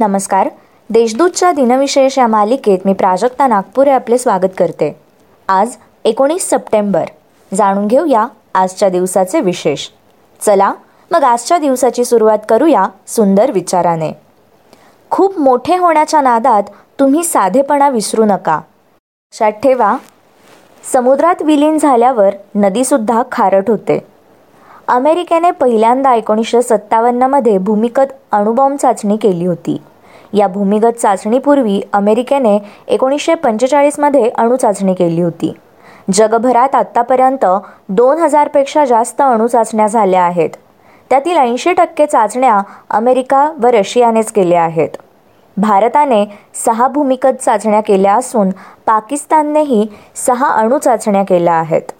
नमस्कार. देशदूतच्या दिनविशेष या मालिकेत मी प्राजक्ता नागपुरे आपले स्वागत करते. आज एकोणीस सप्टेंबर. जाणून घेऊया आजच्या दिवसाचे विशेष. चला मग आजच्या दिवसाची सुरुवात करूया सुंदर विचाराने. खूप मोठे होण्याच्या नादात तुम्ही साधेपणा विसरू नका. लक्षात ठेवा समुद्रात विलीन झाल्यावर नदीसुद्धा खारट होते. अमेरिकेने पहिल्यांदा एकोणीसशे सत्तावन्नमध्ये भूमिगत अणुबॉम्ब चाचणी केली होती. या भूमिगत चाचणीपूर्वी अमेरिकेने एकोणीसशे पंचेचाळीसमध्ये अणुचाचणी केली होती. जगभरात आत्तापर्यंत दोन हजारपेक्षा जास्त अणुचाचण्या झाल्या आहेत. त्यातील ऐंशी टक्के चाचण्या अमेरिका व रशियानेच केल्या आहेत. भारताने सहा भूमिगत चाचण्या केल्या असून पाकिस्ताननेही सहा अणुचाचण्या केल्या आहेत.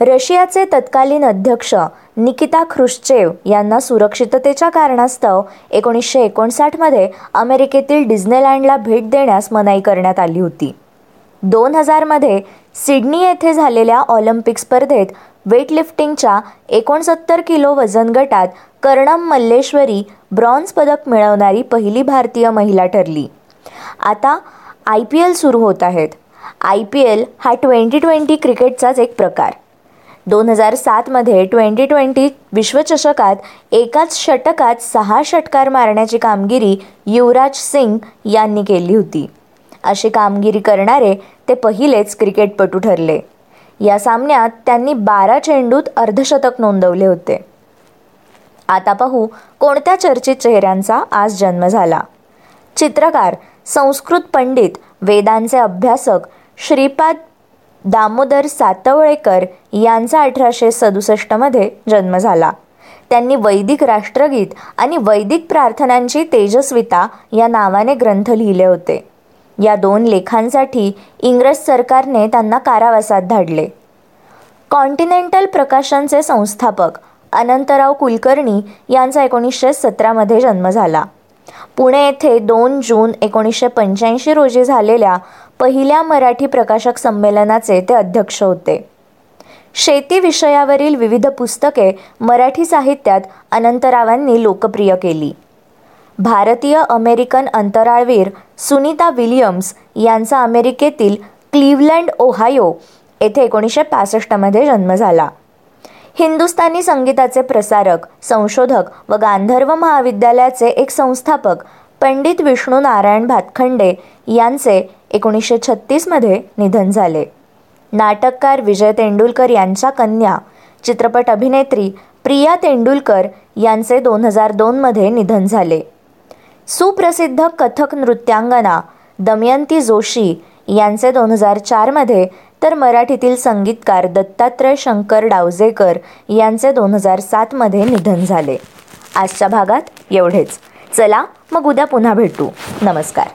रशियाचे तत्कालीन अध्यक्ष निकिता ख्रुश्चेव यांना सुरक्षिततेच्या कारणास्तव एकोणीसशे एकोणसाठमध्ये अमेरिकेतील डिझनेलँडला भेट देण्यास मनाई करण्यात आली होती. दोन हजारमध्ये सिडनी येथे झालेल्या ऑलिम्पिक स्पर्धेत वेटलिफ्टिंगच्या एकोणसत्तर किलो वजन गटात कर्णम मल्लेश्वरी ब्रॉन्झ पदक मिळवणारी पहिली भारतीय महिला ठरली. आता आय पी एल सुरू होत आहेत. आय पी एल हा ट्वेंटी ट्वेंटी क्रिकेटचाच एक प्रकार. दोन हजार सातमध्ये ट्वेंटी ट्वेंटी विश्वचषकात एकाच षटकात सहा षटकार मारण्याची कामगिरी युवराज सिंग यांनी केली होती. अशी कामगिरी करणारे ते पहिलेच क्रिकेटपटू ठरले. या सामन्यात त्यांनी बारा चेंडूत अर्धशतक नोंदवले होते. आता पाहू कोणत्या चर्चित चेहऱ्यांचा आज जन्म झाला. चित्रकार संस्कृत पंडित वेदांचे अभ्यासक श्रीपाद दामोदर सातवळेकर यांचा अठराशे सदुसष्टमध्ये जन्म झाला. त्यांनी वैदिक राष्ट्रगीत आणि वैदिक प्रार्थनांची तेजस्विता या नावाने ग्रंथ लिहिले होते. या दोन लेखांसाठी इंग्रज सरकारने त्यांना कारावासात धाडले. कॉन्टिनेंटल प्रकाशनचे संस्थापक अनंतराव कुलकर्णी यांचा एकोणीसशे सतरामध्ये जन्म झाला. पुणे येथे दोन जून एकोणीसशे पंच्याऐंशी रोजी झालेल्या पहिल्या मराठी प्रकाशक संमेलनाचे ते अध्यक्ष होते. शेती विषयावरील विविध पुस्तके मराठी साहित्यात अनंतरावांनी लोकप्रिय केली. भारतीय अमेरिकन अंतराळवीर सुनीता विलियम्स यांचा अमेरिकेतील क्लीव्हलँड ओहायो येथे एकोणीसशे पासष्टमध्ये जन्म झाला. हिंदुस्थानी संगीताचे प्रसारक संशोधक व गांधर्व महाविद्यालयाचे एक संस्थापक पंडित विष्णू नारायण भातखंडे यांचे एकोणीसशे छत्तीसमध्ये निधन झाले. नाटककार विजय तेंडुलकर यांच्या कन्या चित्रपट अभिनेत्री प्रिया तेंडुलकर यांचे दोन हजार दोनमध्ये निधन झाले. सुप्रसिद्ध कथक नृत्यांगना दमयंती जोशी यांचे दोन हजार चारमध्ये तर मराठीतील संगीतकार दत्तात्रय शंकर डावजेकर यांचे दोन हजार सातमध्ये निधन झाले. आजच्या भागात एवढेच. चला मग उद्या पुन्हा भेटू. नमस्कार.